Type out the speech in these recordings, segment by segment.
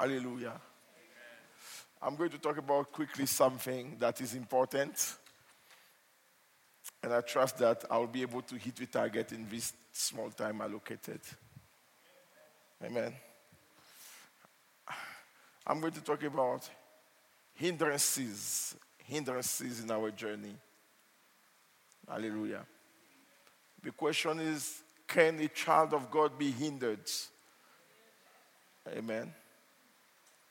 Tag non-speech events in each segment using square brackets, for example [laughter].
Hallelujah. I'm going to talk about quickly something that is important. And I trust that I'll be able to hit the target in this small time allocated. Amen. I'm going to talk about hindrances, hindrances in our journey. Hallelujah. The question is can a child of God be hindered? Amen.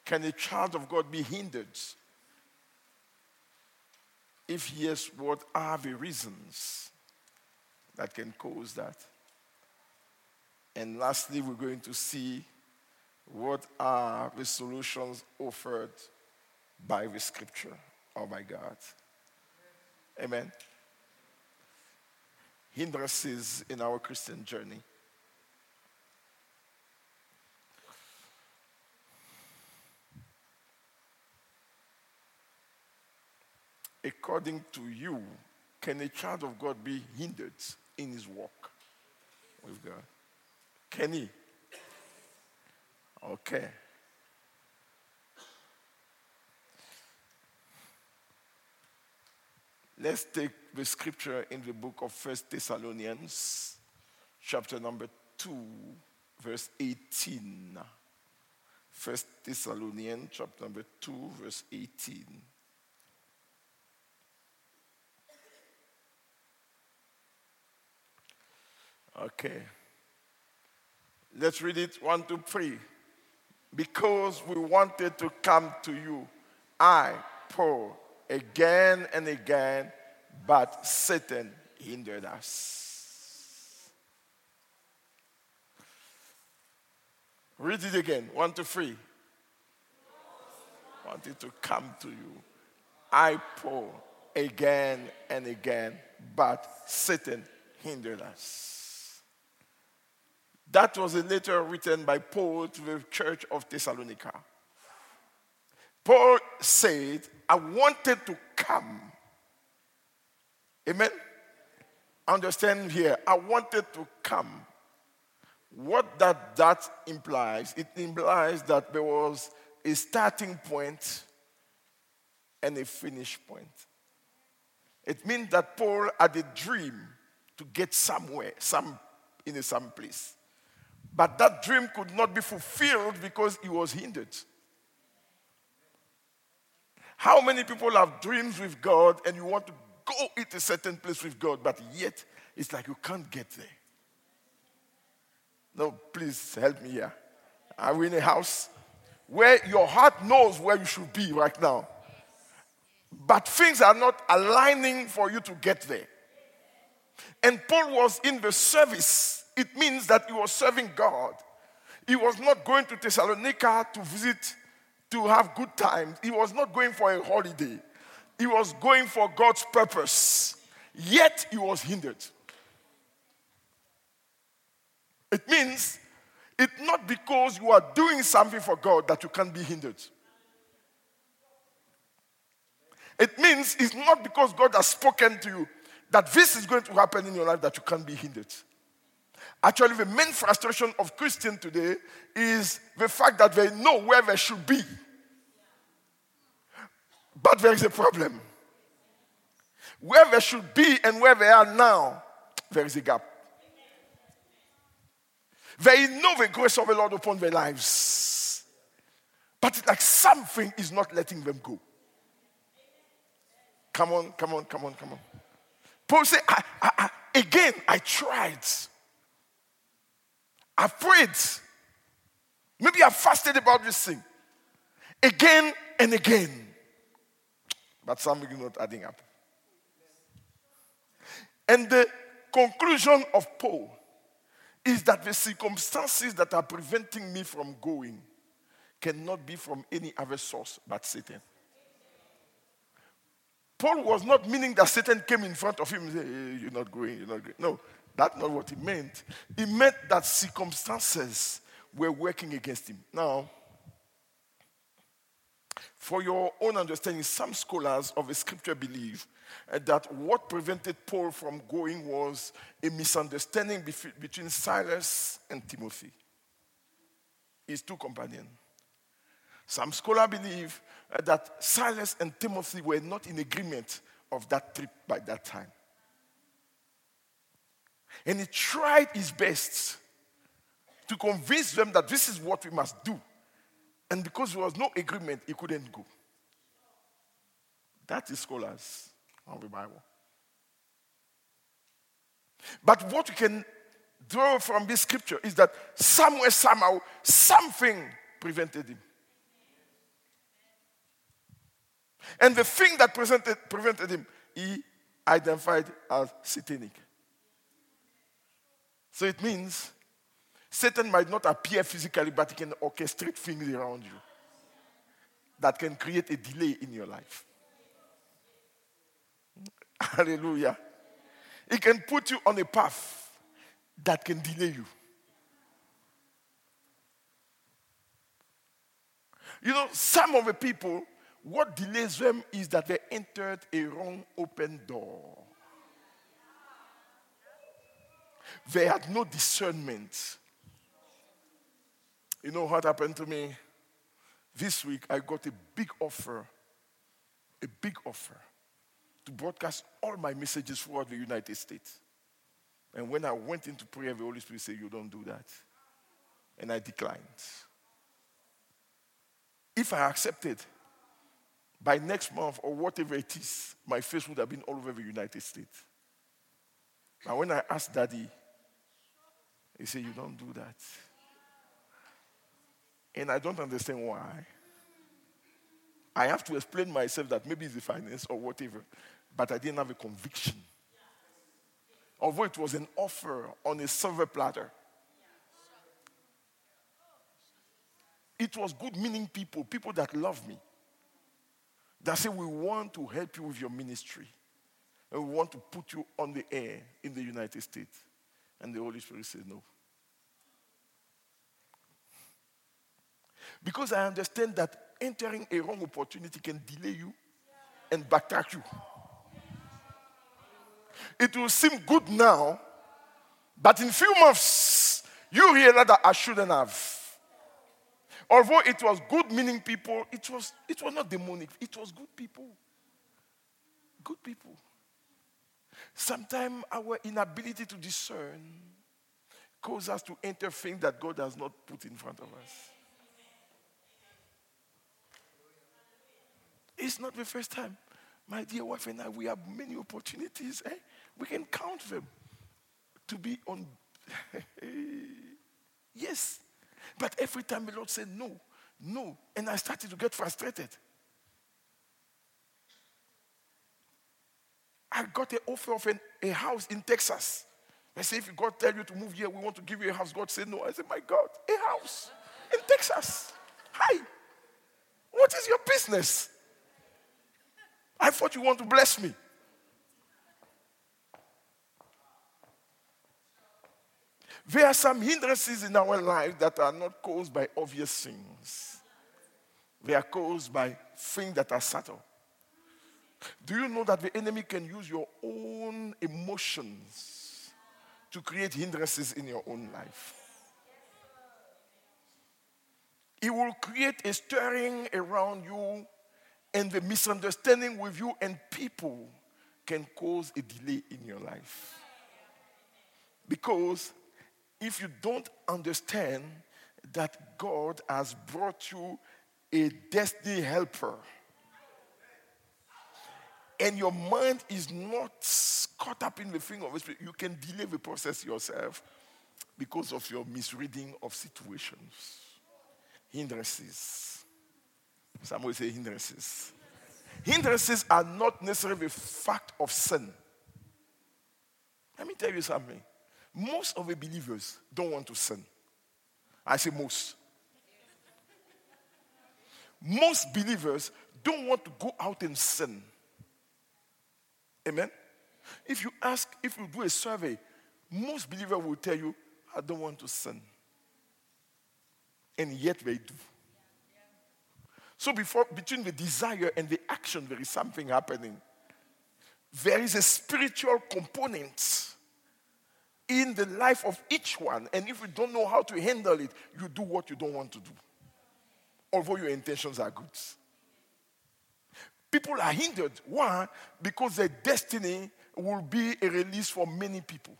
Can a child of God be hindered? If yes, what are the reasons that can cause that? And lastly, we're going to see what are the solutions offered by the scripture oh or by God. Amen. Hindrances in our Christian journey. According to you, can a child of God be hindered in his walk with God? Can he? Okay. Let's take the scripture in the book of First Thessalonians, chapter number 2, verse 18. First Thessalonians, chapter number 2, verse 18. Okay. Let's read it one, two, three. Because we wanted to come to you, I, Paul, again and again, but Satan hindered us. Read it again. One, two, three. Wanted to come to you. I, Paul, again and again, but Satan hindered us. That was a letter written by Paul to the church of Thessalonica. Paul said, I wanted to come. Amen? Understand here, I wanted to come. What that, that implies, it implies that there was a starting point and a finish point. It means that Paul had a dream to get somewhere, some in some place. But that dream could not be fulfilled because he was hindered. How many people have dreams with God and you want to go into a certain place with God, but yet it's like you can't get there? No, please help me here. Are we in a house where your heart knows where you should be right now? But things are not aligning for you to get there. And Paul was in the service it means that he was serving God. He was not going to Thessalonica to visit, to have good times. He was not going for a holiday. He was going for God's purpose. Yet he was hindered. It means it's not because you are doing something for God that you can't be hindered. It means it's not because God has spoken to you that this is going to happen in your life that you can't be hindered. Actually, the main frustration of Christians today is the fact that they know where they should be. But there is a problem. Where they should be and where they are now, there is a gap. They know the grace of the Lord upon their lives. But it's like something is not letting them go. Come on, come on, come on, come on. Paul said, again, I tried. I prayed. Maybe I fasted about this thing again and again. But something is not adding up. And the conclusion of Paul is that the circumstances that are preventing me from going cannot be from any other source but Satan. Paul was not meaning that Satan came in front of him and said, You're not going, you're not going. No, that's not what he meant. He meant that circumstances were working against him. Now, for your own understanding, some scholars of the scripture believe uh, that what prevented Paul from going was a misunderstanding between Silas and Timothy, his two companions. Some scholars believe uh, that Silas and Timothy were not in agreement of that trip by that time. And he tried his best to convince them that this is what we must do. And because there was no agreement, he couldn't go. That is scholars of the Bible. But what we can draw from this scripture is that somewhere, somehow, something prevented him. And the thing that prevented, prevented him, he identified as satanic. So it means Satan might not appear physically, but he can orchestrate things around you that can create a delay in your life. [laughs] Hallelujah. He can put you on a path that can delay you. You know, some of the people, what delays them is that they entered a wrong open door. They had no discernment. You know what happened to me? This week, I got a big offer, a big offer to broadcast all my messages throughout the United States. And when I went into prayer, the Holy Spirit said, You don't do that. And I declined. If I accepted, by next month or whatever it is, my face would have been all over the United States. But when I asked Daddy, he said, You don't do that. And I don't understand why. I have to explain myself that maybe it's the finance or whatever, but I didn't have a conviction. Although it was an offer on a silver platter. It was good meaning people, people that love me, that say, We want to help you with your ministry. And we want to put you on the air in the United States. And the Holy Spirit said, No. Because I understand that entering a wrong opportunity can delay you and backtrack you. It will seem good now, but in few months, you realize that I shouldn't have. Although it was good meaning people, it was, it was not demonic, it was good people. Good people. Sometimes our inability to discern causes us to enter things that God has not put in front of us. It's not the first time. My dear wife and I, we have many opportunities. Eh? We can count them to be on. [laughs] yes. But every time the Lord said no, no. And I started to get frustrated. I got an offer of an, a house in Texas. I said, if God tell you to move here, we want to give you a house. God said no. I said, my God, a house in Texas. Hi. What is your business? I thought you want to bless me. There are some hindrances in our life that are not caused by obvious things. They are caused by things that are subtle. Do you know that the enemy can use your own emotions to create hindrances in your own life? It will create a stirring around you, and the misunderstanding with you and people can cause a delay in your life. Because if you don't understand that God has brought you a destiny helper, and your mind is not caught up in the thing of the Spirit, you can delay the process yourself because of your misreading of situations. Hindrances. Some will say hindrances. Hindrances are not necessarily the fact of sin. Let me tell you something. Most of the believers don't want to sin. I say most. Most believers don't want to go out and sin. Amen? If you ask, if you do a survey, most believers will tell you, I don't want to sin. And yet they do. So before, between the desire and the action, there is something happening. There is a spiritual component in the life of each one. And if you don't know how to handle it, you do what you don't want to do. although your intentions are good. People are hindered. Why? Because their destiny will be a release for many people.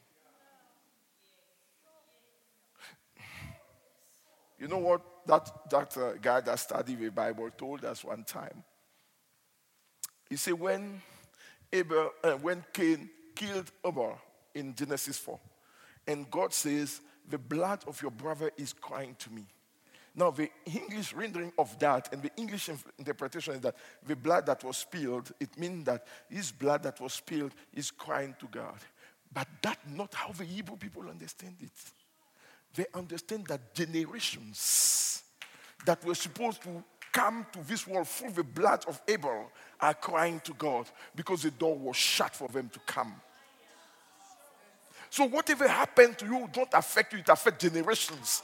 You know what that, that uh, guy that studied the Bible told us one time? He said, when, Abel, uh, when Cain killed Abel in Genesis 4, and God says, The blood of your brother is crying to me. Now, the English rendering of that and the English interpretation is that the blood that was spilled, it means that his blood that was spilled is crying to God. But that's not how the Hebrew people understand it. They understand that generations that were supposed to come to this world through the blood of Abel are crying to God because the door was shut for them to come. So whatever happened to you don't affect you, it affects generations.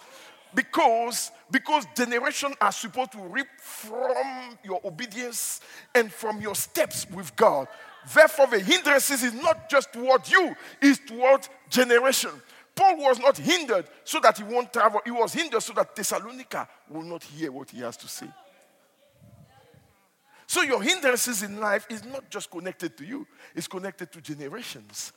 Because, because generations are supposed to reap from your obedience and from your steps with God. Therefore, the hindrances is not just toward you, it's toward generation. Paul was not hindered so that he won't travel. He was hindered so that Thessalonica will not hear what he has to say. So your hindrances in life is not just connected to you, it's connected to generations.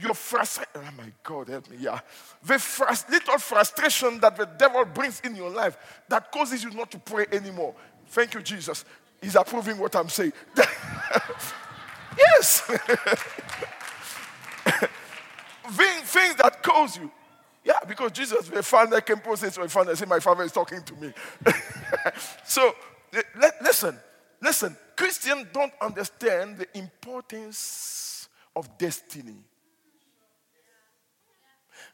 Your frustration, oh my God, help me, yeah. The frust- little frustration that the devil brings in your life that causes you not to pray anymore. Thank you, Jesus. He's approving what I'm saying. [laughs] yes. [laughs] things that cause you. Yeah, because Jesus, the father came post so the father said, My father is talking to me. [laughs] so listen, listen, Christians don't understand the importance of destiny.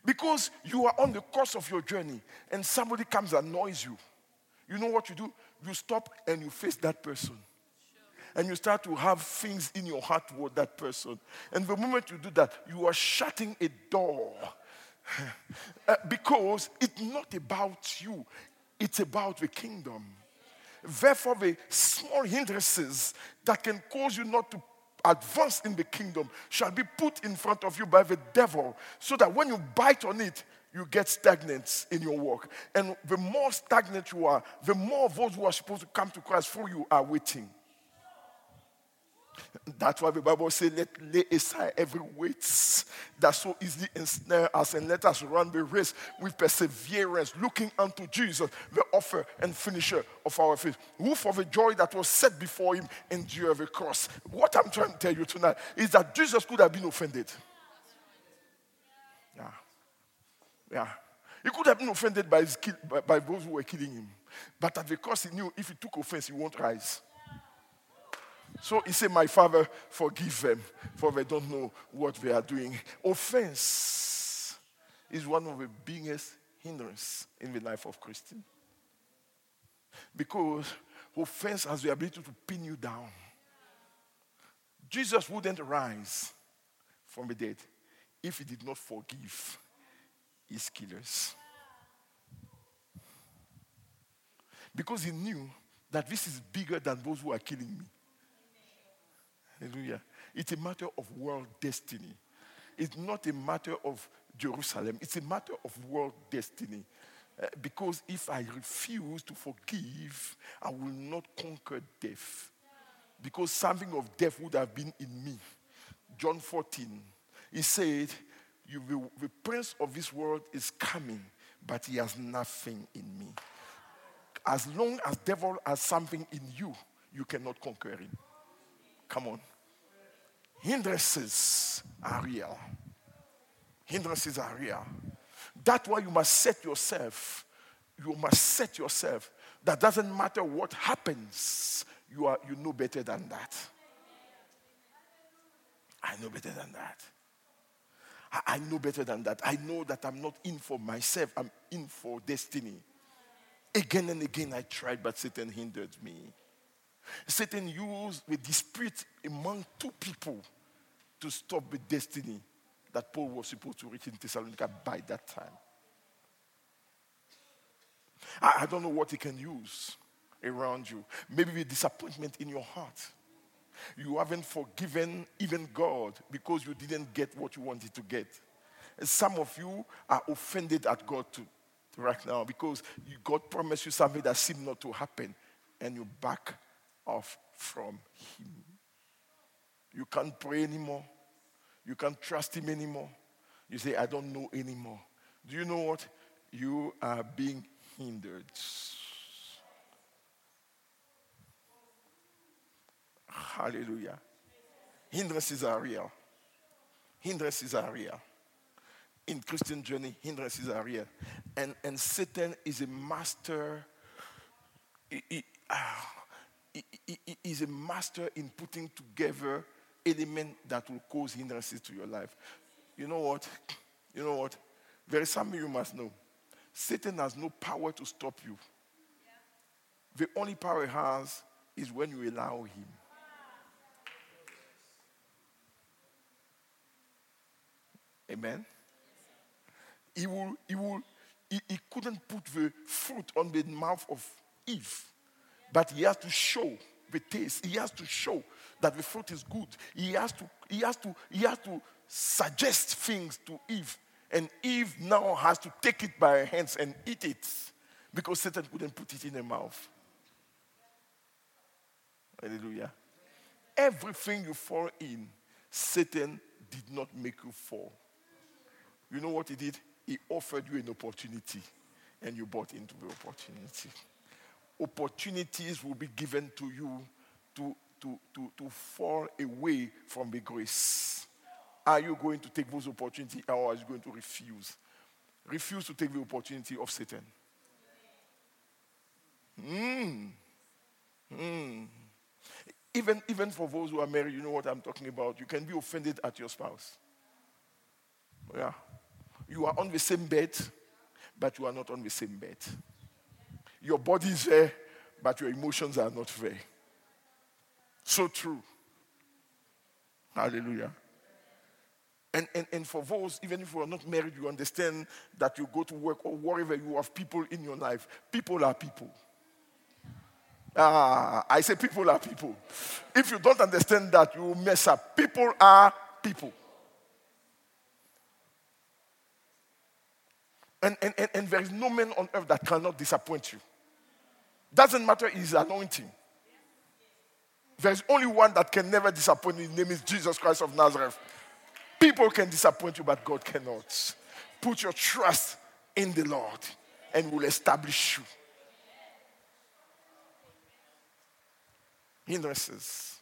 Because you are on the course of your journey and somebody comes and annoys you. You know what you do? You stop and you face that person. And you start to have things in your heart toward that person. And the moment you do that, you are shutting a door. [laughs] uh, because it's not about you, it's about the kingdom. Therefore, the small hindrances that can cause you not to advance in the kingdom shall be put in front of you by the devil so that when you bite on it, you get stagnant in your work. And the more stagnant you are, the more those who are supposed to come to Christ for you are waiting. That's why the Bible says, let lay aside every weight that so easily ensnare us, and let us run the race with perseverance, looking unto Jesus, the author and finisher of our faith, who for the joy that was set before him endured the cross. What I'm trying to tell you tonight is that Jesus could have been offended. Yeah. Yeah. He could have been offended by, his, by, by those who were killing him. But at the cross, he knew if he took offense, he won't rise. So he said, My father, forgive them, for they don't know what they are doing. Offense is one of the biggest hindrances in the life of Christian. Because offense has the ability to pin you down. Jesus wouldn't rise from the dead if he did not forgive his killers. Because he knew that this is bigger than those who are killing me. Hallelujah. It's a matter of world destiny. It's not a matter of Jerusalem, it's a matter of world destiny. Uh, because if I refuse to forgive, I will not conquer death. Because something of death would have been in me. John 14, he said, you will, The prince of this world is coming, but he has nothing in me. As long as devil has something in you, you cannot conquer him. Come on. Hindrances are real. Hindrances are real. That's why you must set yourself. You must set yourself. That doesn't matter what happens. You are you know better than that. I know better than that. I, I know better than that. I know that I'm not in for myself. I'm in for destiny. Again and again I tried, but Satan hindered me. Satan used the dispute among two people to stop the destiny that Paul was supposed to reach in Thessalonica by that time. I, I don't know what he can use around you. Maybe the disappointment in your heart. You haven't forgiven even God because you didn't get what you wanted to get. Some of you are offended at God right now because God promised you something that seemed not to happen and you back off from Him. You can't pray anymore. You can't trust Him anymore. You say, I don't know anymore. Do you know what? You are being hindered. Hallelujah. Hindrances are real. Hindrances are real. In Christian journey, hindrances are real. And, and Satan is a master. He, he, ah, he, he is a master in putting together elements that will cause hindrances to your life. You know what? You know what? There is something you must know. Satan has no power to stop you. The only power he has is when you allow him. Amen. He will, he will, he, he couldn't put the fruit on the mouth of Eve, but he has to show the taste. He has to show that the fruit is good. He has to, he has to, he has to suggest things to Eve. And Eve now has to take it by her hands and eat it because Satan couldn't put it in her mouth. Hallelujah. Everything you fall in, Satan did not make you fall. You know what he did? He offered you an opportunity and you bought into the opportunity. Opportunities will be given to you to, to, to, to fall away from the grace. Are you going to take those opportunities or are you going to refuse? Refuse to take the opportunity of Satan. Mm. Mm. Even, even for those who are married, you know what I'm talking about. You can be offended at your spouse. Yeah. You are on the same bed, but you are not on the same bed. Your body is there, but your emotions are not there. So true. Hallelujah. And, and, and for those, even if you are not married, you understand that you go to work or wherever you have people in your life. People are people. Ah, I say people are people. If you don't understand that, you mess up. People are people. And, and, and, and there is no man on earth that cannot disappoint you. Doesn't matter his anointing. There's only one that can never disappoint. His name is Jesus Christ of Nazareth. People can disappoint you, but God cannot. Put your trust in the Lord and will establish you. Hindrances.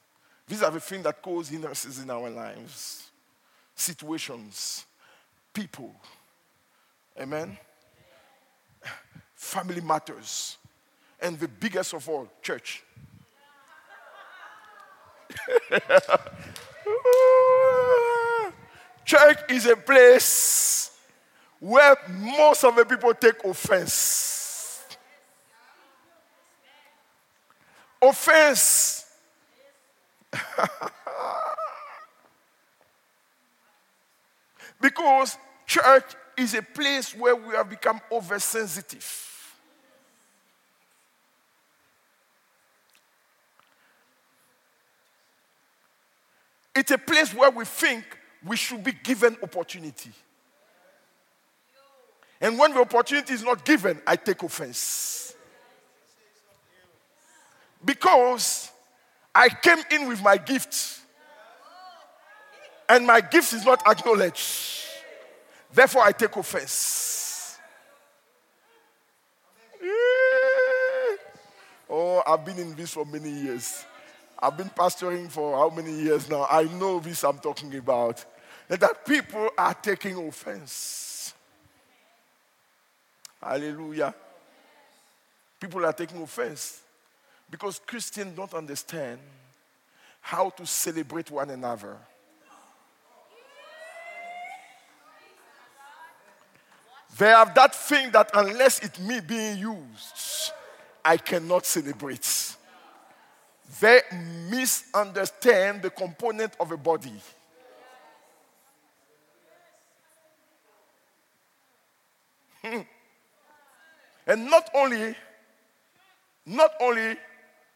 These are the things that cause hindrances in our lives. Situations, people, Amen. Family matters. And the biggest of all, church. [laughs] church is a place where most of the people take offense. Offense. [laughs] because church is a place where we have become oversensitive. It's a place where we think we should be given opportunity. And when the opportunity is not given, I take offense. Because I came in with my gift, and my gift is not acknowledged. Therefore, I take offense. Eh. Oh, I've been in this for many years. I've been pastoring for how many years now? I know this I'm talking about. And that people are taking offense. Hallelujah. People are taking offense because Christians don't understand how to celebrate one another. They have that thing that unless it me being used, I cannot celebrate. They misunderstand the component of a body. Hmm. And not only, not only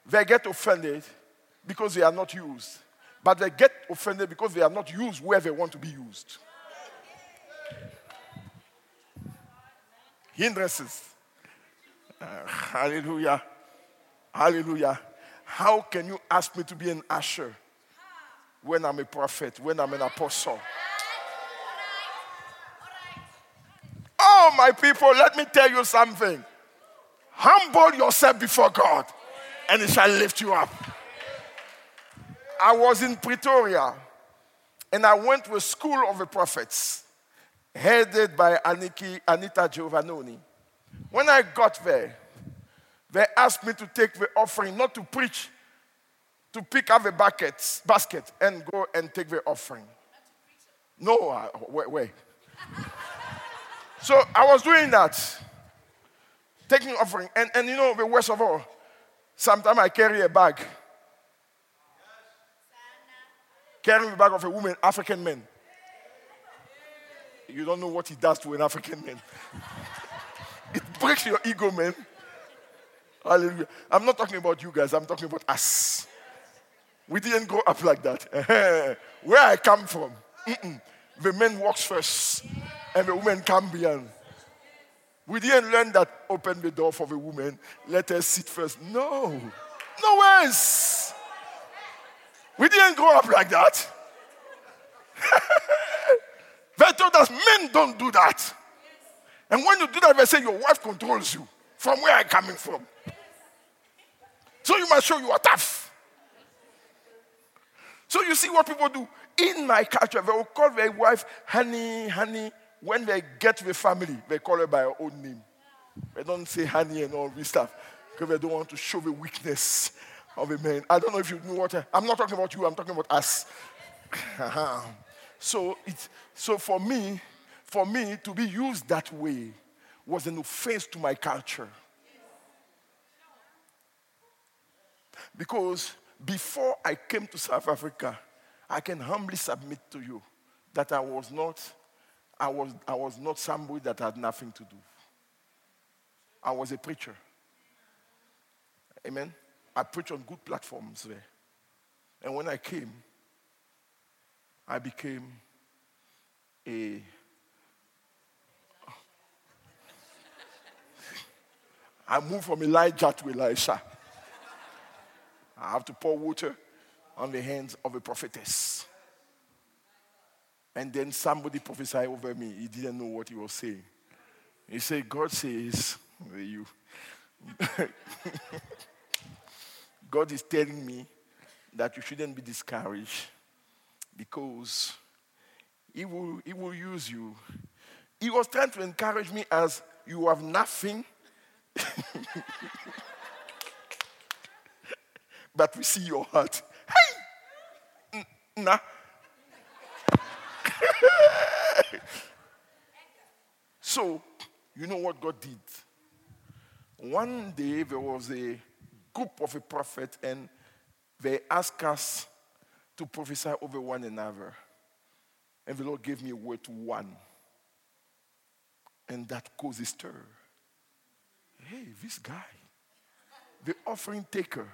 they get offended because they are not used, but they get offended because they are not used where they want to be used. Hindrances. Uh, hallelujah. Hallelujah. How can you ask me to be an usher when I'm a prophet, when I'm an apostle? Oh, my people, let me tell you something. Humble yourself before God, and He shall lift you up. I was in Pretoria, and I went to a school of the prophets, headed by Aniki, Anita Giovannoni. When I got there, they asked me to take the offering, not to preach, to pick up the buckets, basket and go and take the offering. No, uh, wait, wait. [laughs] so I was doing that, taking offering. And, and you know, the worst of all, sometimes I carry a bag. Carrying the bag of a woman, African man. You don't know what he does to an African man. [laughs] it breaks your ego, man. Hallelujah. I'm not talking about you guys, I'm talking about us. We didn't grow up like that. [laughs] Where I come from, the man walks first and the woman come behind. We didn't learn that open the door for the woman, let her sit first. No. No ways. We didn't grow up like that. [laughs] men don't do that. And when you do that, they say your wife controls you. From where I'm coming from. So you must show you are tough. So you see what people do. In my culture, they will call their wife honey, honey. When they get to the family, they call her by her own name. They don't say honey and all this stuff because they don't want to show the weakness of a man. I don't know if you know what I, I'm not talking about you, I'm talking about us. [laughs] Uh-huh. So it's so for me, for me to be used that way was an offense to my culture. Because before I came to South Africa, I can humbly submit to you that I was not, I was, I was not somebody that had nothing to do. I was a preacher. Amen. I preached on good platforms there. And when I came, I became a I moved from Elijah to Elisha. I have to pour water on the hands of a prophetess. And then somebody prophesied over me. He didn't know what he was saying. He said, God says, you. [laughs] God is telling me that you shouldn't be discouraged because he will, he will use you. He was trying to encourage me as you have nothing. [laughs] but we see your heart. Hey! Mm, nah. [laughs] so, you know what God did? One day there was a group of a prophet and they asked us to prophesy over one another. And the Lord gave me a word to one. And that caused a stir. Hey, this guy, the offering taker,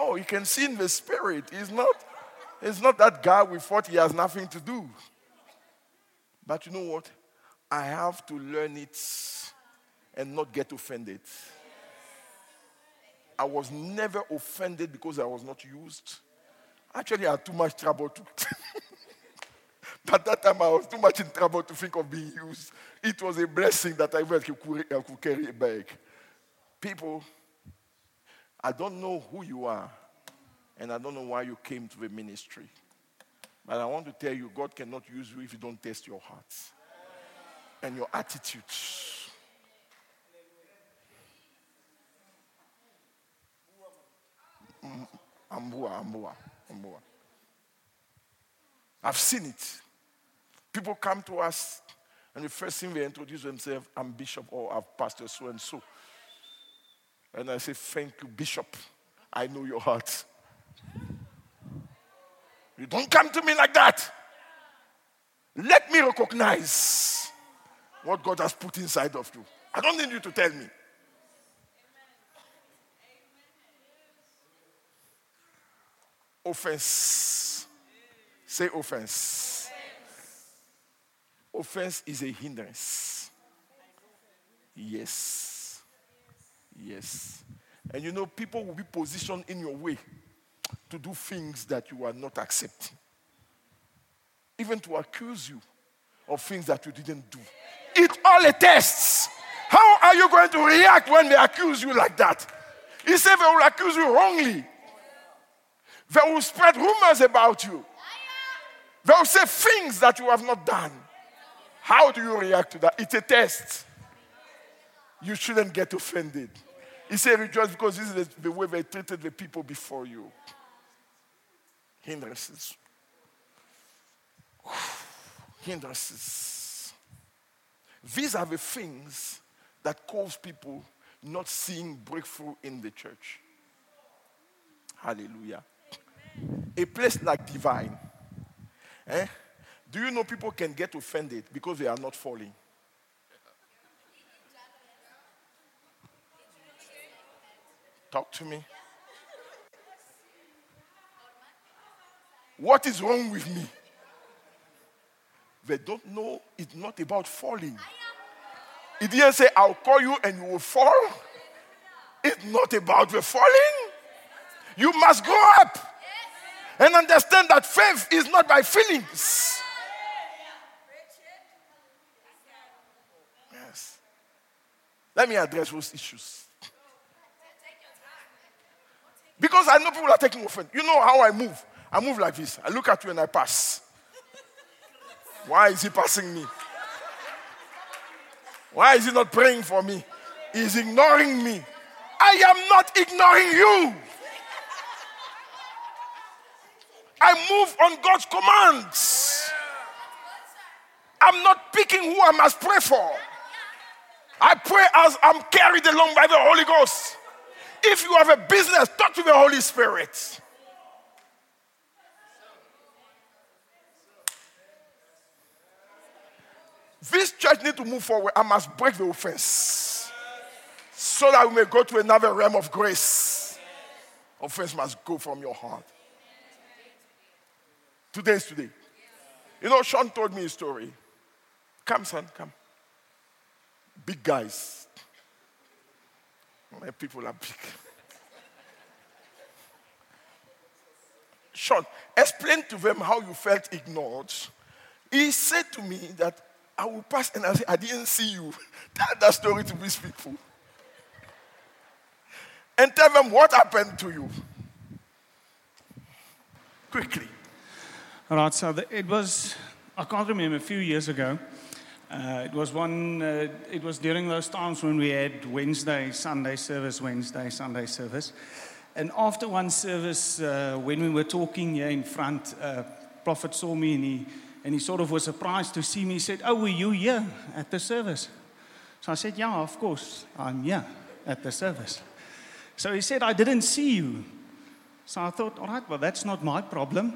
Oh, you can see in the spirit. He's not, he's not that guy we thought he has nothing to do. But you know what? I have to learn it and not get offended. I was never offended because I was not used. Actually, I had too much trouble to. [laughs] but that time I was too much in trouble to think of being used. It was a blessing that I could carry a bag. People, I don't know who you are, and I don't know why you came to the ministry. But I want to tell you, God cannot use you if you don't test your hearts and your attitudes. Mm-hmm. Ambua, ambua, ambua. I've seen it. People come to us, and the first thing they introduce themselves, I'm bishop or I'm pastor so and so. And I say, Thank you, Bishop. I know your heart. You don't come to me like that. Let me recognize what God has put inside of you. I don't need you to tell me. Offense. Say offense. Offense is a hindrance. Yes. Yes. And you know, people will be positioned in your way to do things that you are not accepting, even to accuse you of things that you didn't do. It all a test. How are you going to react when they accuse you like that? He said they will accuse you wrongly. They will spread rumors about you. They will say things that you have not done. How do you react to that? It's a test. You shouldn't get offended. He said, rejoice because this is the way they treated the people before you. Hindrances. [sighs] Hindrances. These are the things that cause people not seeing breakthrough in the church. Hallelujah. A place like divine. Eh? Do you know people can get offended because they are not falling? Talk to me. What is wrong with me? They don't know it's not about falling. He didn't say, I'll call you and you will fall. It's not about the falling. You must grow up and understand that faith is not by feelings. Yes. Let me address those issues. Because I know people are taking offense. You know how I move? I move like this. I look at you and I pass. Why is he passing me? Why is he not praying for me? He's ignoring me. I am not ignoring you. I move on God's commands. I'm not picking who I must pray for. I pray as I'm carried along by the Holy Ghost. If you have a business, talk to the Holy Spirit. This church needs to move forward. I must break the offense so that we may go to another realm of grace. Offense must go from your heart. Today is today. You know, Sean told me a story. Come, son, come. Big guys. My people are big. Sean, explain to them how you felt ignored. He said to me that I will pass and I say, I didn't see you. [laughs] Tell that story to these people. And tell them what happened to you. Quickly. Right, so the, it was, I can't remember, a few years ago. Uh, it was one, uh, it was during those times when we had Wednesday, Sunday service, Wednesday, Sunday service. And after one service, uh, when we were talking here in front, uh, Prophet saw me and he and he sort of was surprised to see me. He said, Oh, were you here at the service? So I said, Yeah, of course, I'm here at the service. So he said, I didn't see you. So I thought, All right, well, that's not my problem.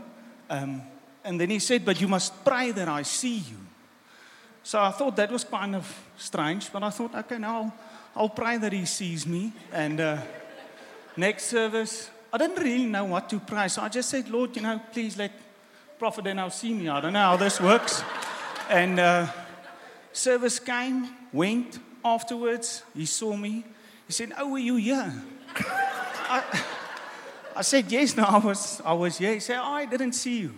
Um, and then he said, But you must pray that I see you. So I thought that was kind of strange, but I thought, okay, now I'll, I'll pray that he sees me. And uh, next service, I didn't really know what to pray. So I just said, Lord, you know, please let prophet now see me. I don't know how this works. [laughs] And uh, service came, went afterwards. He saw me. He said, Oh, were you here? [laughs] I, I said, Yes, no, I was, I was here. He said, oh, I didn't see you.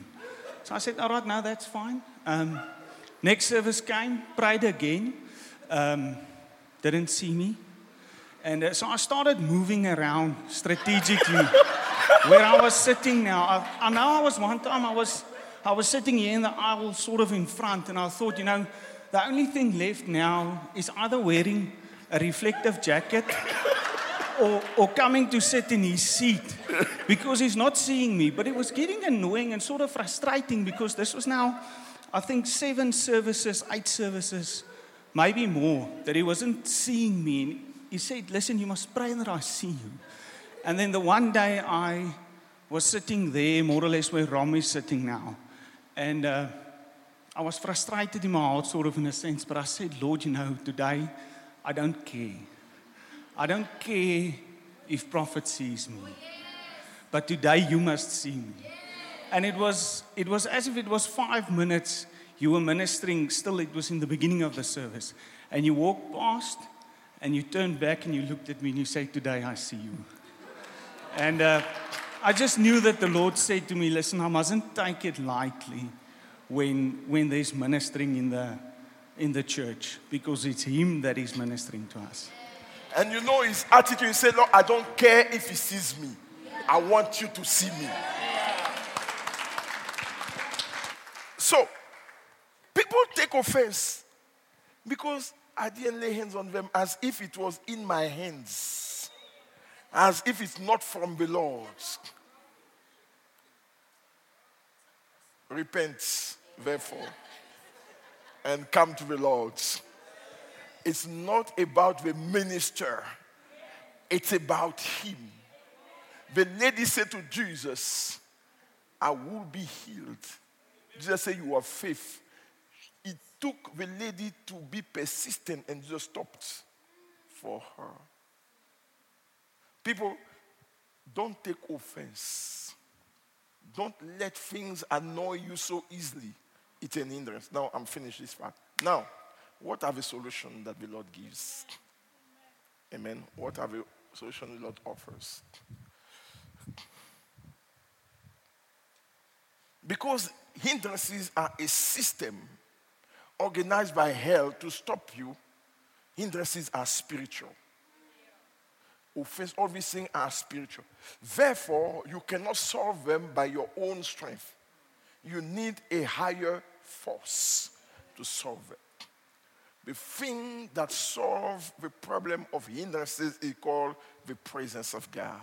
So I said, All right, now that's fine. Um, next service came, prayed again. Um, didn't see me. And uh, so I started moving around strategically [laughs] where I was sitting now. I, I know I was one time, I was I was sitting here in the aisle, sort of in front, and I thought, you know, the only thing left now is either wearing a reflective jacket or, or coming to sit in his seat because he's not seeing me. But it was getting annoying and sort of frustrating because this was now, I think, seven services, eight services, maybe more, that he wasn't seeing me. And he said, Listen, you must pray that I see you. And then the one day I was sitting there, more or less where Rom is sitting now. And uh, I was frustrated in my heart, sort of in a sense, but I said, Lord, you know, today I don't care. I don't care if prophet sees me. But today you must see me. And it was, it was as if it was five minutes. you were ministering, still, it was in the beginning of the service, and you walked past and you turned back and you looked at me and you said, Today I see you. And uh, I just knew that the Lord said to me, Listen, I mustn't take it lightly when, when there's ministering in the, in the church because it's Him that is ministering to us. And you know his attitude. He said, Lord, I don't care if he sees me. I want you to see me. So, people take offense because I didn't lay hands on them as if it was in my hands, as if it's not from the Lord. Repent, therefore, and come to the Lord. It's not about the minister, it's about him. The lady said to Jesus, I will be healed. Jesus said, You have faith. It took the lady to be persistent and just stopped for her. People, don't take offense. Don't let things annoy you so easily. It's an hindrance. Now I'm finished this part. Now, what are the solutions that the Lord gives? Amen. What are the solutions the Lord offers? Because hindrances are a system organized by hell to stop you, hindrances are spiritual. Offense, all these things are spiritual. Therefore, you cannot solve them by your own strength. You need a higher force to solve it. The thing that solves the problem of hindrances is called the presence of God.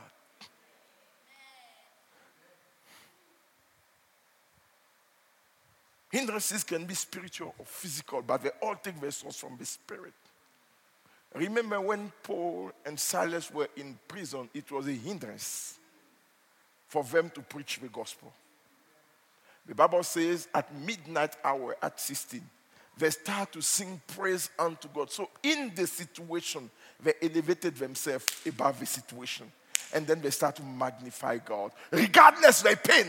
Hindrances can be spiritual or physical, but they all take their source from the spirit. Remember when Paul and Silas were in prison, it was a hindrance for them to preach the gospel. The Bible says at midnight hour, at 16, they start to sing praise unto God. So in the situation, they elevated themselves above the situation. And then they start to magnify God, regardless their pain.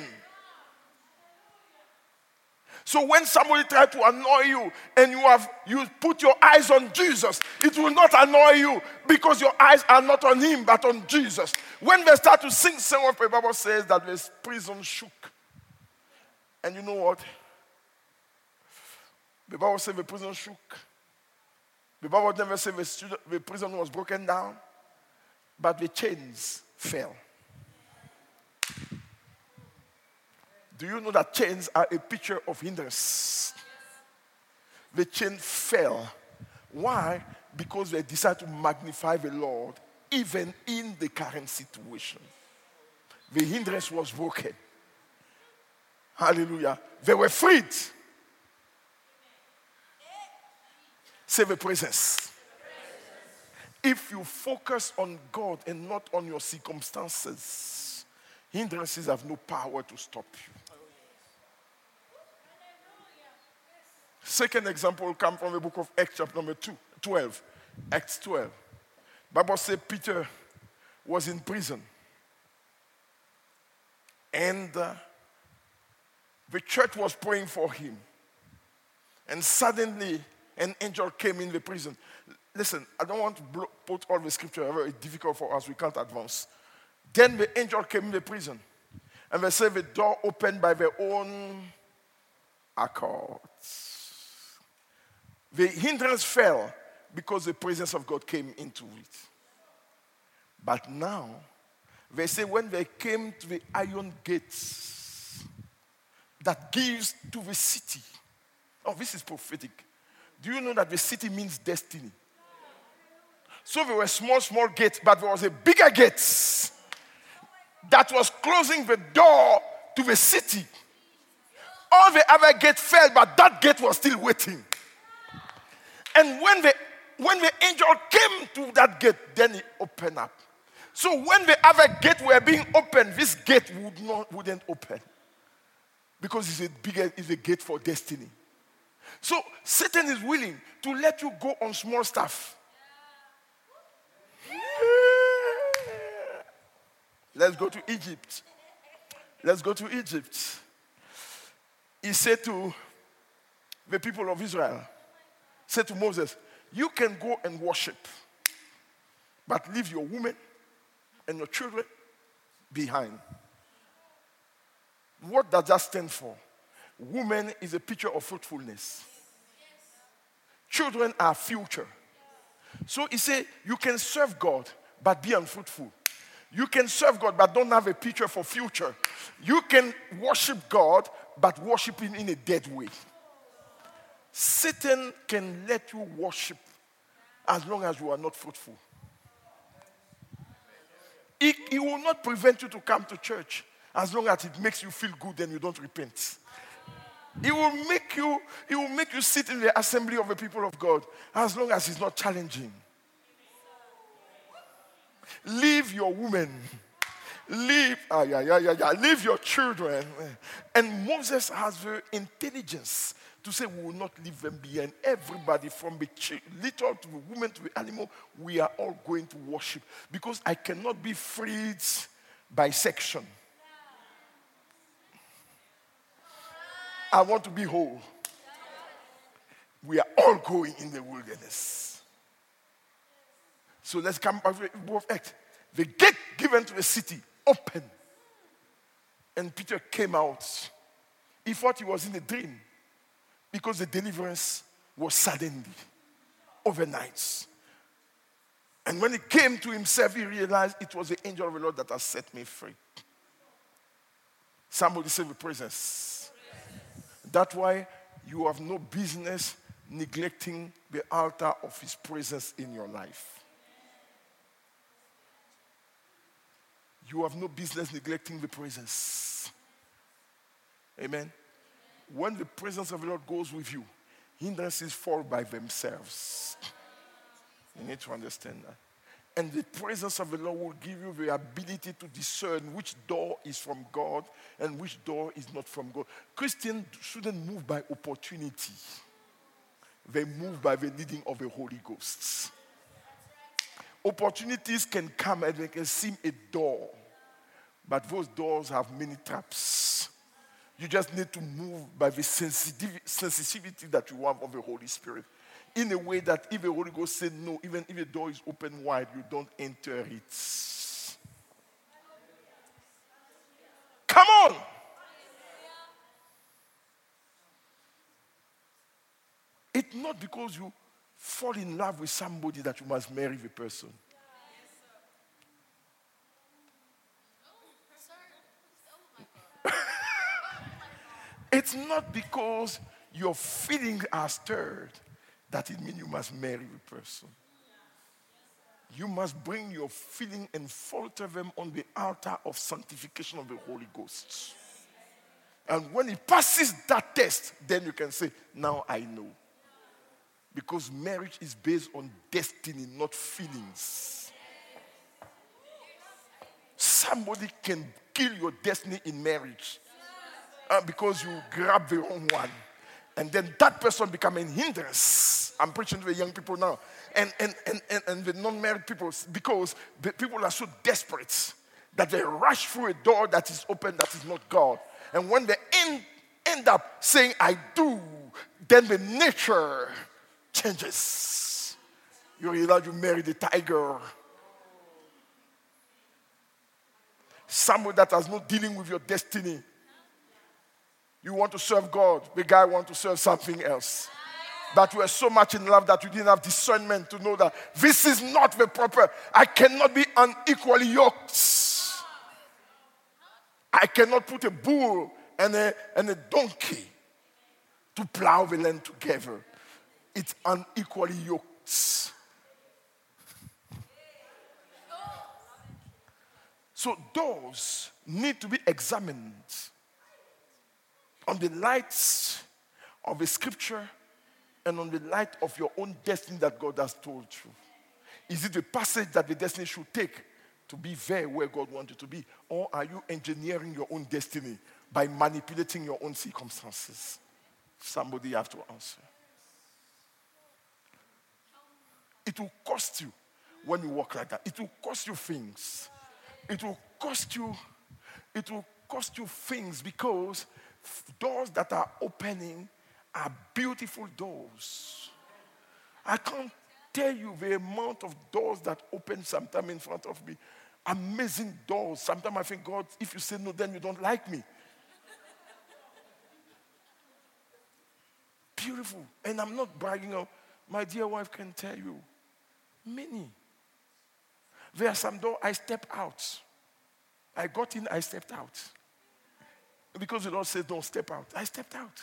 So when somebody tries to annoy you and you have you put your eyes on Jesus, it will not annoy you because your eyes are not on him but on Jesus. When they start to sing song of the Bible says that the prison shook. And you know what? The Bible says the prison shook. The Bible never said the, student, the prison was broken down, but the chains fell. Do you know that chains are a picture of hindrance? The chain fell. Why? Because they decided to magnify the Lord even in the current situation. The hindrance was broken. Hallelujah. They were freed. Say the presence. If you focus on God and not on your circumstances, hindrances have no power to stop you. Second example will come from the book of Acts, chapter number two, 12. Acts 12. Bible says Peter was in prison. And uh, the church was praying for him. And suddenly, an angel came in the prison. Listen, I don't want to put all the scripture, very difficult for us. We can't advance. Then the angel came in the prison. And they say the door opened by their own accord. The hindrance fell because the presence of God came into it. But now, they say when they came to the iron gates that gives to the city. Oh, this is prophetic. Do you know that the city means destiny? So there were small, small gates, but there was a bigger gate that was closing the door to the city. All the other gates fell, but that gate was still waiting. And when the when the angel came to that gate, then it opened up. So when the other gate were being opened, this gate would not wouldn't open. Because it's a bigger, it's a gate for destiny. So Satan is willing to let you go on small stuff. Let's go to Egypt. Let's go to Egypt. He said to the people of Israel, said to Moses, You can go and worship, but leave your women and your children behind. What does that stand for? Woman is a picture of fruitfulness. Children are future. So he said, You can serve God, but be unfruitful. You can serve God, but don't have a picture for future. You can worship God, but worship Him in a dead way. Satan can let you worship as long as you are not fruitful. He, he will not prevent you to come to church as long as it makes you feel good and you don't repent. He will make you, he will make you sit in the assembly of the people of God as long as he's not challenging. Leave your woman. Leave, ah, yeah, yeah, yeah, yeah. Leave your children. And Moses has the intelligence to say we will not leave them behind. Everybody from the little to the woman to the animal, we are all going to worship because I cannot be freed by section. I want to be whole. We are all going in the wilderness. So let's come back to the. The gate given to the city opened. And Peter came out. He thought he was in a dream because the deliverance was suddenly, overnight. And when he came to himself, he realized it was the angel of the Lord that has set me free. Somebody say the presence. That's why you have no business neglecting the altar of his presence in your life. You have no business neglecting the presence. Amen. When the presence of the Lord goes with you, hindrances fall by themselves. You need to understand that. And the presence of the Lord will give you the ability to discern which door is from God and which door is not from God. Christians shouldn't move by opportunity, they move by the leading of the Holy Ghost. Opportunities can come and they can seem a door, but those doors have many traps. You just need to move by the sensitivity that you have of the Holy Spirit in a way that if the Holy Ghost said no, even if the door is open wide, you don't enter it. Come on! It's not because you fall in love with somebody that you must marry the person. [laughs] it's not because your feelings are stirred that it means you must marry the person. You must bring your feeling and falter them on the altar of sanctification of the Holy Ghost. And when it passes that test, then you can say, Now I know. Because marriage is based on destiny, not feelings. Somebody can kill your destiny in marriage uh, because you grab the wrong one. And then that person become a hindrance. I'm preaching to the young people now. And, and, and, and, and the non married people, because the people are so desperate that they rush through a door that is open that is not God. And when they end, end up saying, I do, then the nature changes. You realize you marry the tiger. Someone that has no dealing with your destiny. You want to serve God, the guy want to serve something else. But you were so much in love that you didn't have discernment to know that this is not the proper. I cannot be unequally yoked. I cannot put a bull and a, and a donkey to plow the land together. It's unequally yoked. So doors need to be examined on the light of the scripture and on the light of your own destiny that God has told you. Is it the passage that the destiny should take to be there where God wanted to be? Or are you engineering your own destiny by manipulating your own circumstances? Somebody have to answer. It will cost you when you walk like that. It will cost you things. It will cost you, it will cost you things because doors that are opening are beautiful doors. I can't tell you the amount of doors that open sometime in front of me. Amazing doors. Sometimes I think, God, if you say no, then you don't like me. Beautiful. And I'm not bragging on, my dear wife can tell you. Many. There are some doors I step out. I got in, I stepped out. Because the Lord said, don't step out. I stepped out.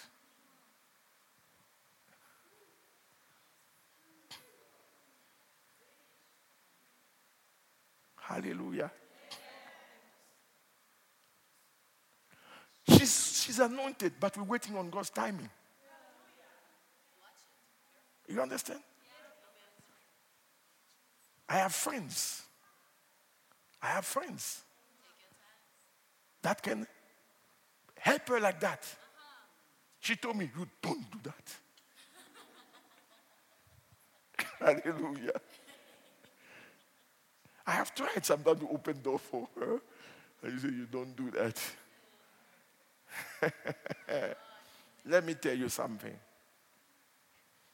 Hallelujah. She's, she's anointed, but we're waiting on God's timing. You understand? I have friends. I have friends that can help her like that. She told me, You don't do that. [laughs] Hallelujah. I have tried sometimes to open door for her. And you say, You don't do that. [laughs] Let me tell you something.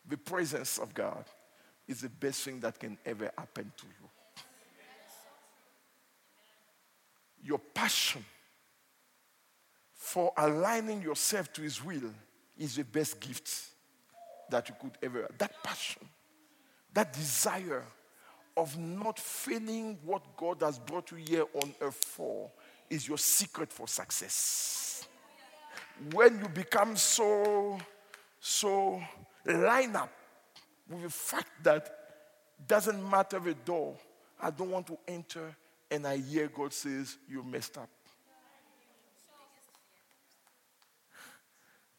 The presence of God is the best thing that can ever happen to you. Your passion for aligning yourself to His will is the best gift that you could ever. have. That passion, that desire of not failing what God has brought you here on earth for is your secret for success. When you become so, so line up with the fact that doesn't matter the door, I don't want to enter, and I hear God says, You messed up.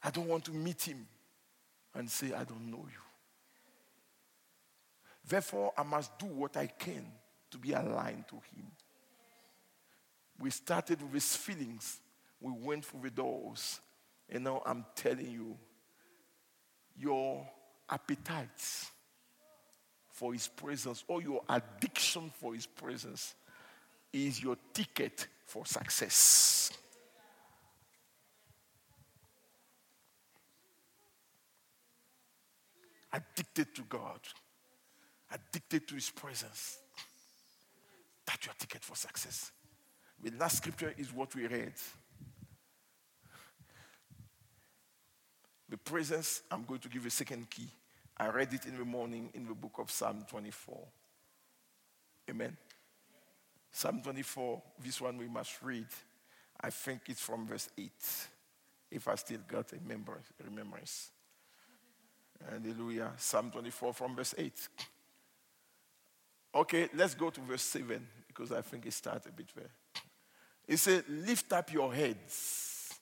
I don't want to meet him and say, I don't know you. Therefore, I must do what I can to be aligned to Him. We started with His feelings, we went through the doors, and now I'm telling you, your appetites for His presence or your addiction for His presence is your ticket for success. Addicted to God addicted to his presence. That's your ticket for success. The last scripture is what we read. The presence, I'm going to give a second key. I read it in the morning in the book of Psalm 24. Amen. Psalm 24, this one we must read. I think it's from verse 8, if I still got a remembrance. Hallelujah. Psalm 24 from verse 8. Okay, let's go to verse 7 because I think it starts a bit there. It said, Lift up your heads,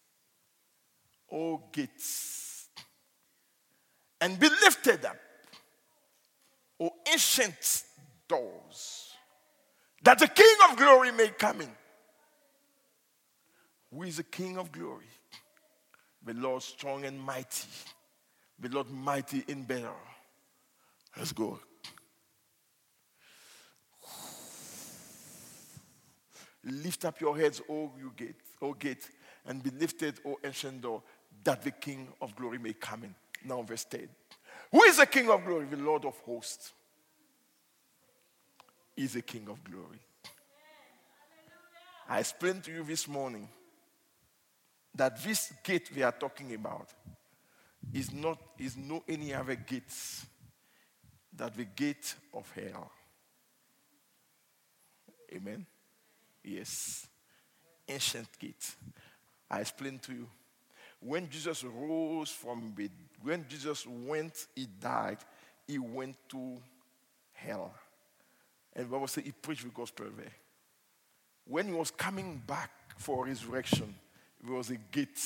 O gates, and be lifted up, O ancient doors, that the King of glory may come in. Who is the King of glory? The Lord strong and mighty, the Lord mighty in battle. Let's go. Lift up your heads, O you gate, O gate, and be lifted, O ancient door, that the King of glory may come in. Now, verse 10. Who is the King of glory? The Lord of hosts is the King of glory. I explained to you this morning that this gate we are talking about is not is no any other gates that the gate of hell. Amen. Yes. Ancient gate. I explained to you. When Jesus rose from bed, when Jesus went, he died, he went to hell. And Bible says he preached the gospel there. When he was coming back for resurrection, there was a gate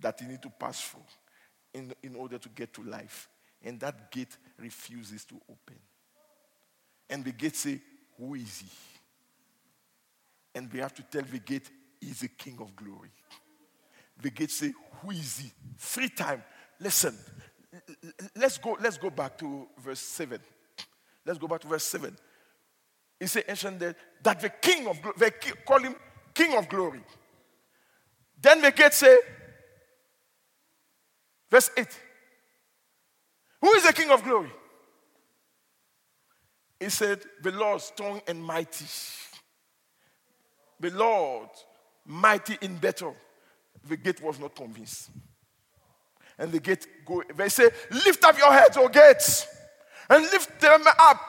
that he needed to pass through in, in order to get to life. And that gate refuses to open. And the gate say, Who is he? And we have to tell the gate, He's the King of glory. The gate say, Who is he? Three times. Listen, let's go, let's go back to verse 7. Let's go back to verse 7. He said, ancient that, that the king of glory, they call him king of glory. Then the gate say, verse 8, Who is the King of glory? He said, The Lord strong and mighty. The Lord mighty in battle. The gate was not convinced. And the gate go, they say, Lift up your heads, O gates, and lift them up,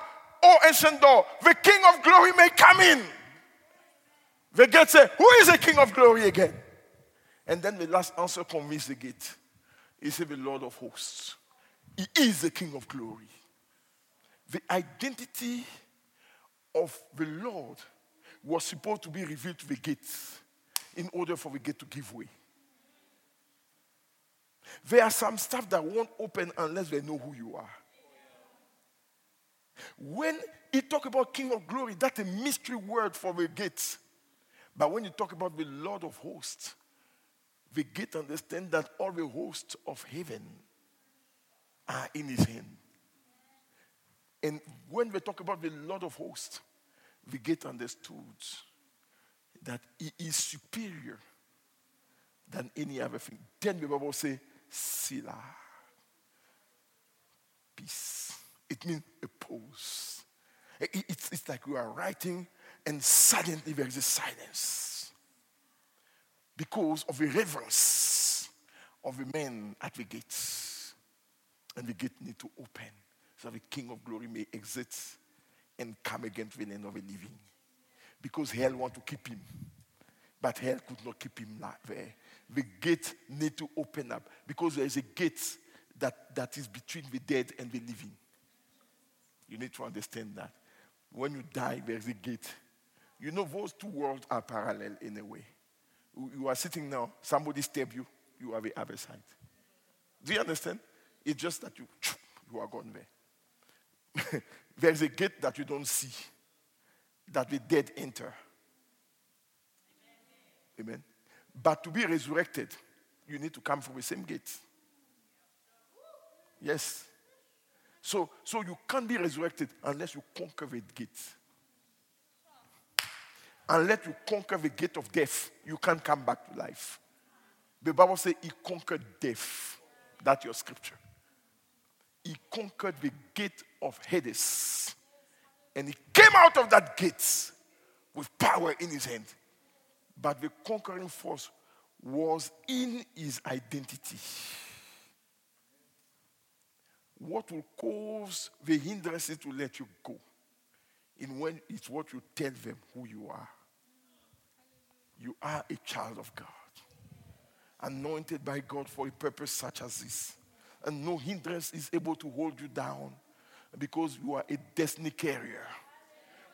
O ancient door. The King of glory may come in. The gate say, Who is the King of glory again? And then the last answer convinced the gate. He said, The Lord of hosts. He is the King of glory. The identity of the Lord was supposed to be revealed to the gates in order for the gate to give way. There are some stuff that won't open unless they know who you are. When he talk about King of Glory, that's a mystery word for the gates. But when you talk about the Lord of hosts, the gate understand that all the hosts of heaven are in his hand. And when we talk about the Lord of hosts, we get understood that he is superior than any other thing. Then the Bible say, Selah. Peace. It means a pause. It's, it's like you are writing and suddenly there is a silence because of the reverence of the men at the gates. And the gate need to open so the King of glory may exit and come again to the land of the living. Because hell want to keep him. But hell could not keep him there. The gate need to open up because there is a gate that, that is between the dead and the living. You need to understand that. When you die, there is a gate. You know, those two worlds are parallel in a way. You are sitting now, somebody stab you, you the other side. Do you understand? It's just that you, you are gone there. [laughs] There's a gate that you don't see, that the dead enter. Amen. But to be resurrected, you need to come from the same gate. Yes. So, so you can't be resurrected unless you conquer the gate. Unless you conquer the gate of death, you can't come back to life. The Bible says he conquered death. That's your scripture. He conquered the gate of Hades. And he came out of that gate with power in his hand. But the conquering force was in his identity. What will cause the hindrances to let you go? In when it's what you tell them who you are. You are a child of God, anointed by God for a purpose such as this. And no hindrance is able to hold you down because you are a destiny carrier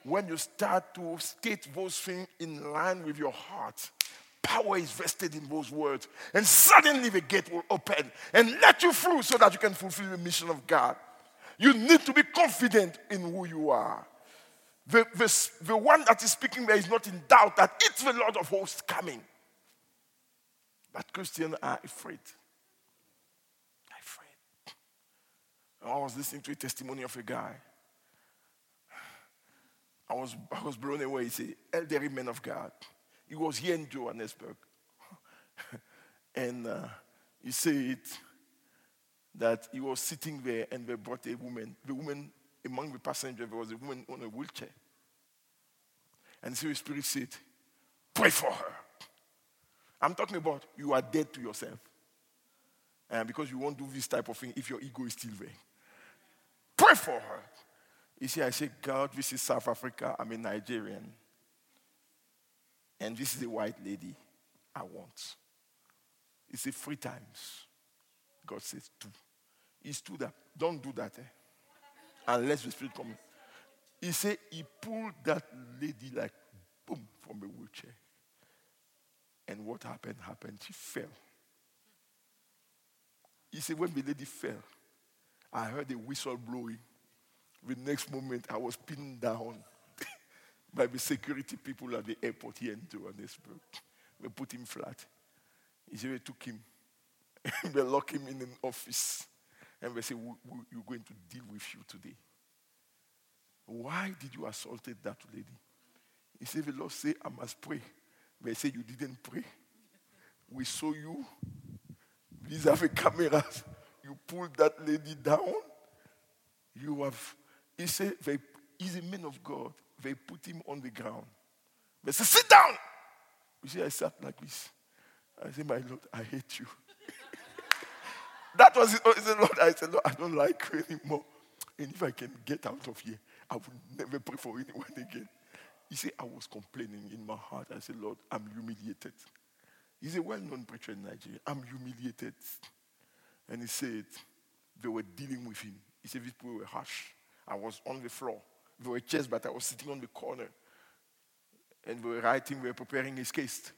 when you start to state those things in line with your heart, power is vested in those words. And suddenly the gate will open and let you through so that you can fulfill the mission of God. You need to be confident in who you are. The, the, the one that is speaking there is not in doubt that it's the Lord of hosts coming. But Christians are afraid. Afraid. I was listening to a testimony of a guy I was, I was blown away. He's an elderly man of God. He was here in Johannesburg. [laughs] and uh, he said that he was sitting there and they brought a woman. The woman, among the passengers, was a woman on a wheelchair. And the Spirit said, Pray for her. I'm talking about you are dead to yourself. And because you won't do this type of thing if your ego is still there. Pray for her. You see, I say, God, this is South Africa. I'm a Nigerian. And this is a white lady I want. He said, three times. God says, two. He stood up. Don't do that, eh? Unless the Spirit comes. He said, he pulled that lady like boom from the wheelchair. And what happened? Happened. She fell. He said, when the lady fell, I heard a whistle blowing. The next moment, I was pinned down [laughs] by the security people at the airport here in Johannesburg. They put him flat. Israel took him. [laughs] they locked him in an office. And they say, We're going to deal with you today. Why did you assault that lady? He said, The Lord said, I must pray. They said, You didn't pray. We saw you. These are the cameras. you pull that lady down, you have, he said, they, he's a man of God. They put him on the ground. They said, sit down. You see, I sat like this. I said, my Lord, I hate you. That was. I said, Lord, I said, Lord, I don't like you anymore. And if I can get out of here, I will never pray for anyone again. He said, I was complaining in my heart. I said, Lord, I'm humiliated. He's a well known preacher in Nigeria. I'm humiliated. And he said, they were dealing with him. He said, these people were harsh. I was on the floor. They were chairs, but I was sitting on the corner. And they were writing, they were preparing his case.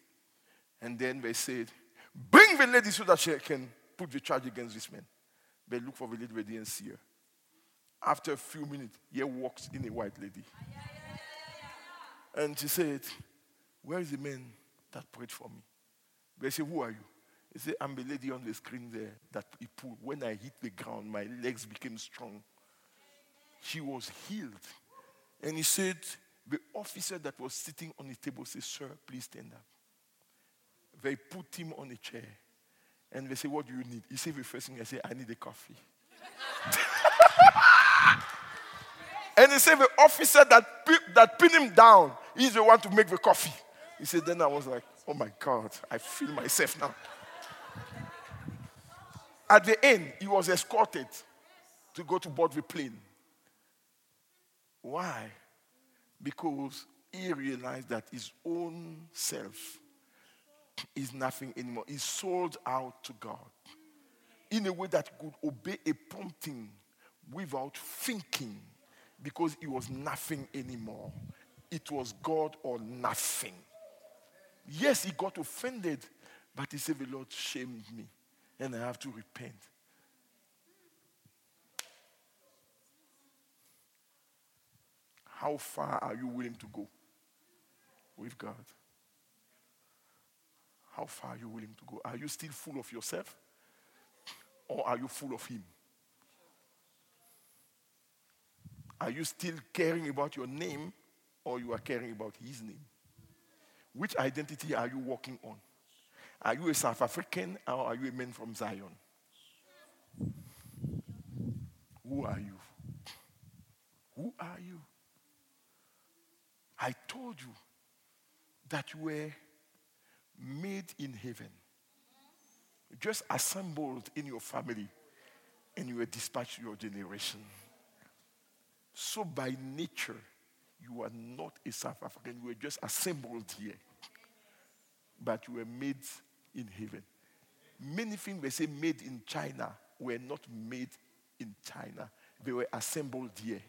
And then they said, bring the lady so that she can put the charge against this man. They look for the lady, they didn't see her. After a few minutes, here walks in a white lady. And she said, Where is the man that prayed for me? They said, Who are you? He said, I'm the lady on the screen there that he pulled. When I hit the ground, my legs became strong. She was healed. And he said, The officer that was sitting on the table said, Sir, please stand up. They put him on a chair. And they said, What do you need? He said, The first thing I said, I need a coffee. [laughs] And he said the officer that, that pinned him down, he's the one to make the coffee. He said, then I was like, oh my God, I feel myself now. At the end, he was escorted to go to board the plane. Why? Because he realized that his own self is nothing anymore. He's sold out to God in a way that could obey a prompting without thinking because it was nothing anymore. It was God or nothing. Yes, he got offended, but he said, The Lord shamed me, and I have to repent. How far are you willing to go with God? How far are you willing to go? Are you still full of yourself? Or are you full of Him? Are you still caring about your name or you are caring about his name? Which identity are you working on? Are you a South African or are you a man from Zion? Who are you? Who are you? I told you that you were made in heaven, just assembled in your family, and you were dispatched to your generation. So by nature, you are not a South African. You were just assembled here. But you were made in heaven. Many things we say made in China were not made in China. They were assembled here.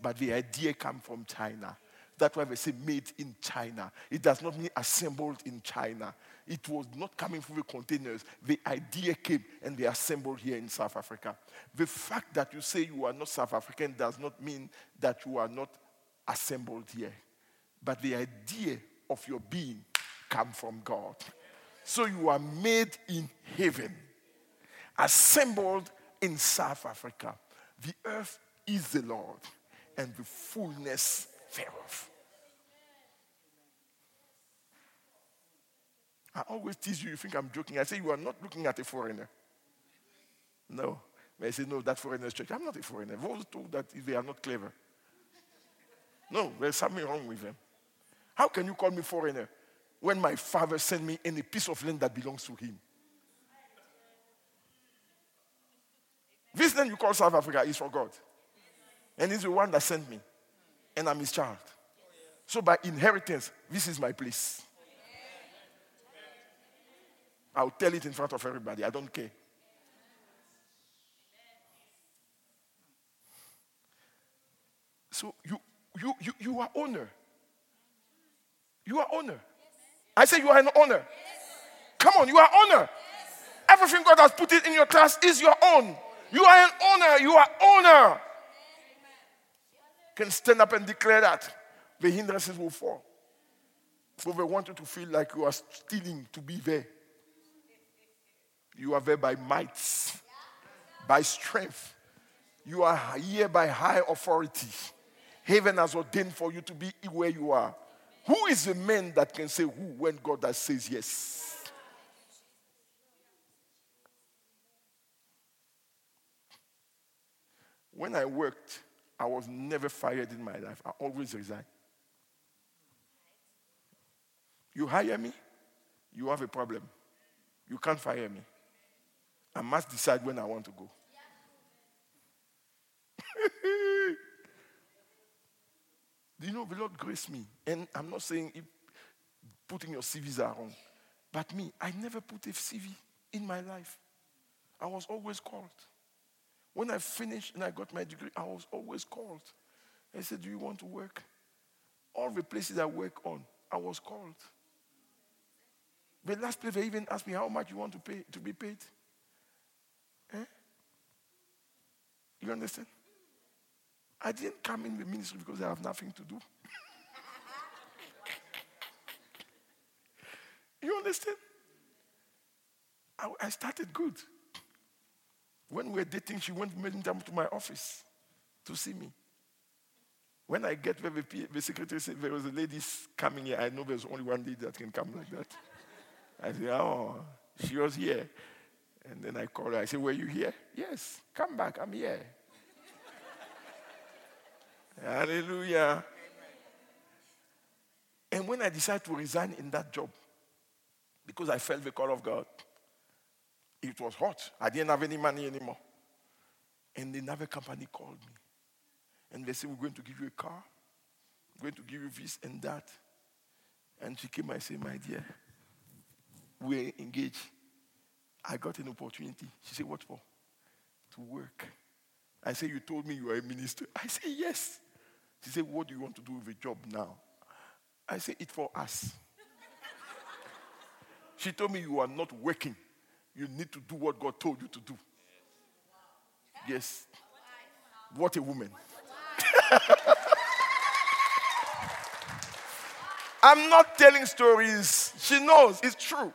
But the idea came from China. That's why they say made in China. It does not mean assembled in China. It was not coming from the containers. The idea came and they assembled here in South Africa. The fact that you say you are not South African does not mean that you are not assembled here. But the idea of your being come from God. So you are made in heaven, assembled in South Africa. The earth is the Lord and the fullness thereof. I always tease you, you think I'm joking. I say, You are not looking at a foreigner. No. I say, No, that foreigner's church. I'm not a foreigner. I've told that they are not clever. No, there's something wrong with them. How can you call me foreigner when my father sent me any piece of land that belongs to him? This land you call South Africa is for God. And he's the one that sent me. And I'm his child. So by inheritance, this is my place. I'll tell it in front of everybody. I don't care. So you you you you are owner. You are owner. I say you are an owner. Come on, you are owner. Everything God has put it in your trust is your own. You are an owner. You are owner. Can stand up and declare that. The hindrances will fall. So they want you to feel like you are stealing to be there. You are there by might, by strength. You are here by high authority. Heaven has ordained for you to be where you are. Who is the man that can say who when God has says yes? When I worked, I was never fired in my life. I always resigned. You hire me, you have a problem. You can't fire me. I must decide when I want to go. [laughs] Do you know the Lord grace me? And I'm not saying putting your CVs are wrong. But me, I never put a CV in my life. I was always called. When I finished and I got my degree, I was always called. I said, Do you want to work? All the places I work on, I was called. The last place they even asked me how much you want to pay to be paid. Eh? You understand? I didn't come in the ministry because I have nothing to do. [laughs] you understand? I, I, started good. When we were dating, she went many times to my office to see me. When I get where the, the secretary said there was a lady coming here, I know there's only one lady that can come like that. I said, Oh, she was here. And then I called her. I said, Were you here? Yes, come back. I'm here. [laughs] Hallelujah. And when I decided to resign in that job, because I felt the call of God, it was hot. I didn't have any money anymore. And another company called me. And they said, We're going to give you a car. We're going to give you this and that. And she came and said, My dear, we're engaged. I got an opportunity. She said, What for? To work. I said, You told me you are a minister. I said, Yes. She said, What do you want to do with a job now? I said, It's for us. [laughs] she told me, You are not working. You need to do what God told you to do. Yes. What a woman. [laughs] I'm not telling stories. She knows it's true.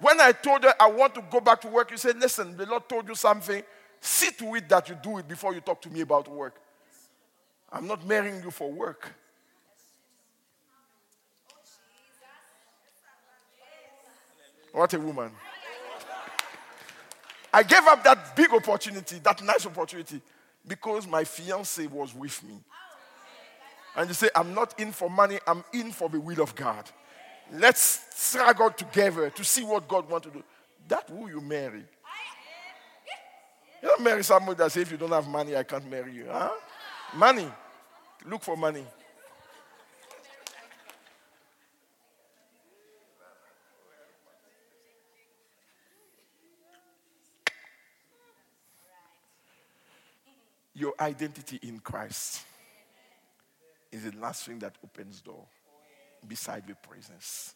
When I told her I want to go back to work, you said, Listen, the Lord told you something. See to it that you do it before you talk to me about work. I'm not marrying you for work. What a woman. I gave up that big opportunity, that nice opportunity, because my fiance was with me. And you say, I'm not in for money, I'm in for the will of God. Let's struggle together to see what God wants to do. That who you marry. You don't marry somebody that says, if you don't have money, I can't marry you. Huh? Money. Look for money. Your identity in Christ is the last thing that opens door beside the presence.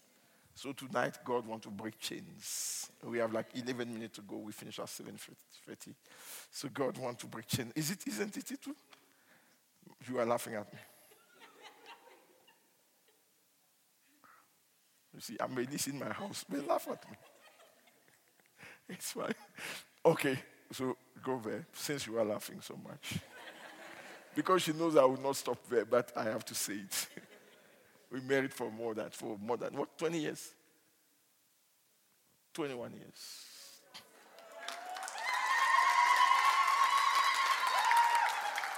So tonight, God wants to break chains. We have like 11 minutes to go. We finish at 7.30. So God wants to break chains. Is it, isn't it too? You are laughing at me. You see, I'm this in my house. They laugh at me. It's fine. Okay, so go there since you are laughing so much. because she knows I will not stop there, but I have to say it. [laughs] we married for more than for more than what 20 years? 21 years.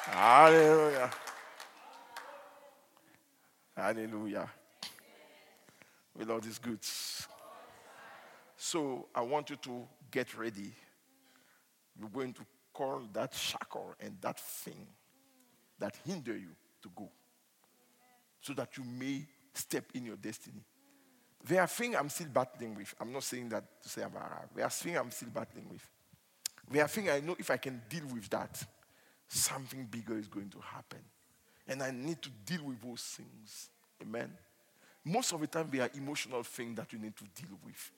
Hallelujah. Hallelujah. The Lord is good. So I want you to get ready. You're going to call that shackle and that thing that hinder you to go so that you may step in your destiny. There are things I'm still battling with. I'm not saying that to say I've arrived. There are things I'm still battling with. There are things I know if I can deal with that, something bigger is going to happen. And I need to deal with those things. Amen. Most of the time, they are emotional things that you need to deal with.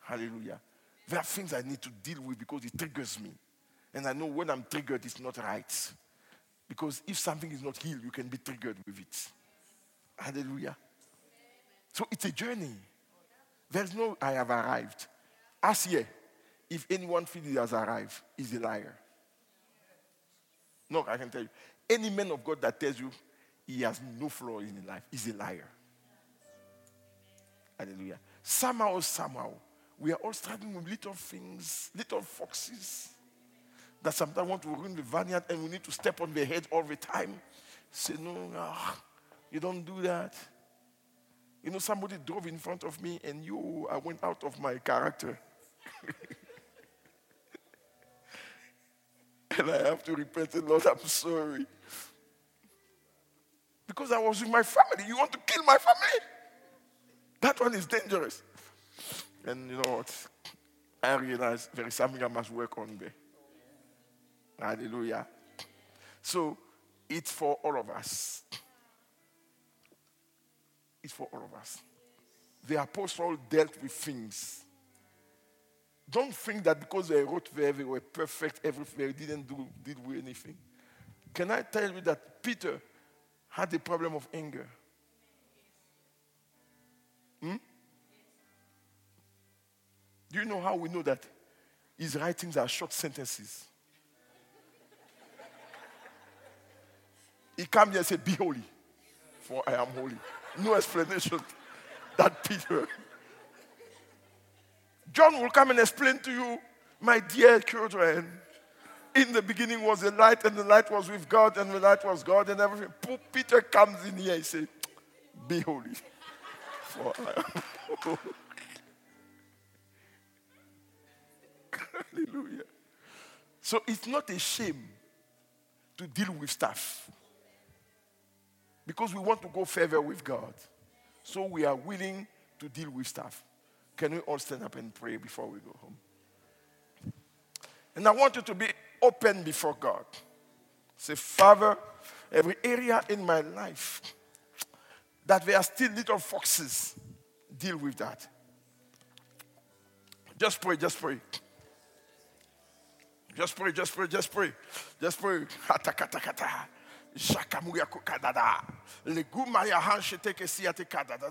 Hallelujah. There are things I need to deal with because it triggers me. And I know when I'm triggered, it's not right. Because if something is not healed, you can be triggered with it. Hallelujah. So it's a journey. There's no I have arrived. As here, if anyone feels he has arrived, is a liar. No, I can tell you. Any man of God that tells you he has no flaw in his life is a liar. Hallelujah. Somehow, somehow, we are all struggling with little things, little foxes that sometimes want to ruin the vineyard and we need to step on their head all the time. Say, no, no, you don't do that. You know, somebody drove in front of me and you, I went out of my character. [laughs] and I have to repent, and Lord, I'm sorry. Because I was with my family. You want to kill my family? That one is dangerous. And you know what? I realized there is something I must work on there. Hallelujah. So it's for all of us. It's for all of us. The apostle dealt with things. Don't think that because they wrote there, they were perfect everywhere, they didn't do did anything. Can I tell you that Peter had a problem of anger? Hmm? Do you know how we know that his writings are short sentences? He came here and said, Be holy, for I am holy. No explanation. [laughs] That Peter. John will come and explain to you, my dear children. In the beginning was the light, and the light was with God, and the light was God, and everything. Peter comes in here and says, Be holy, for I am [laughs] holy. Hallelujah. So it's not a shame to deal with stuff because we want to go further with God. So we are willing to deal with stuff. Can we all stand up and pray before we go home? And I want you to be open before God. Say, Father, every area in my life that there are still little foxes, deal with that. Just pray, just pray. Just pray, just pray, just pray. Just pray. Hata kata kata. Shakamuya kukadada. Legumaya hanshete kesia te kadada.